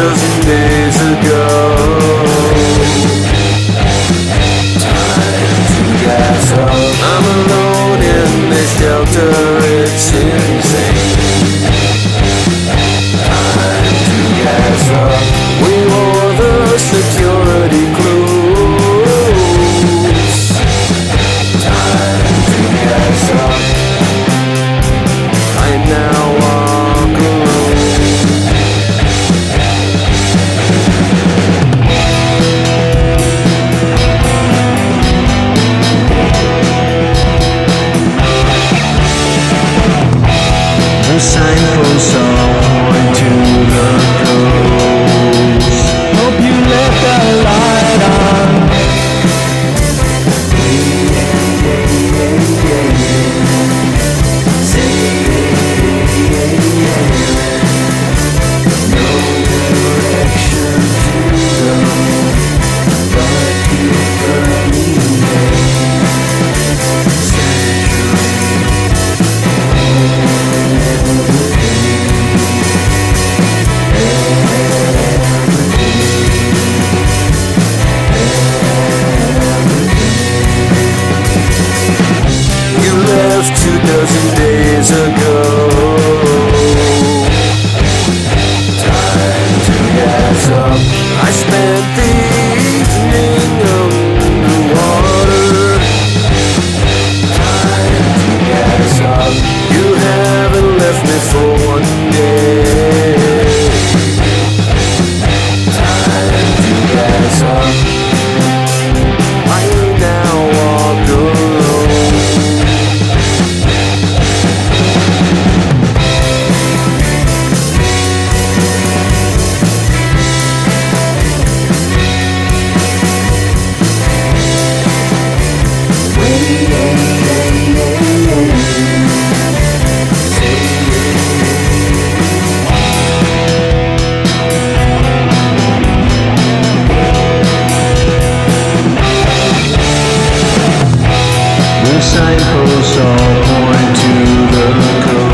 dozen days ago. Time to gas up. I'm alone in this shelter. It's insane. sign. Dozen days ago. Time to gas up. I spent the evening underwater. Time to gas up. You haven't left me for signposts all point to the coast.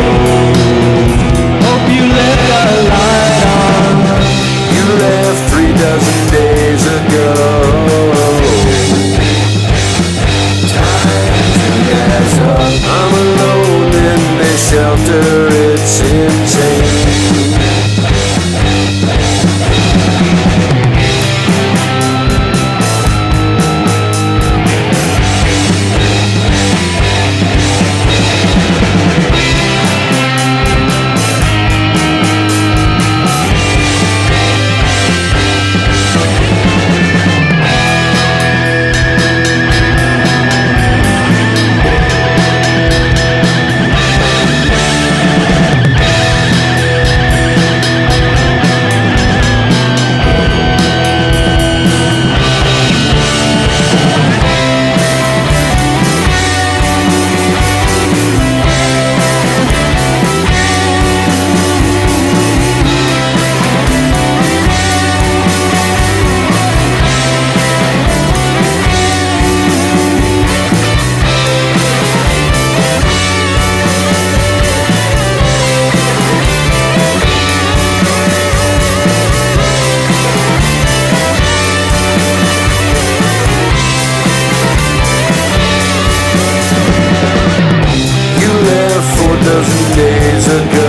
You left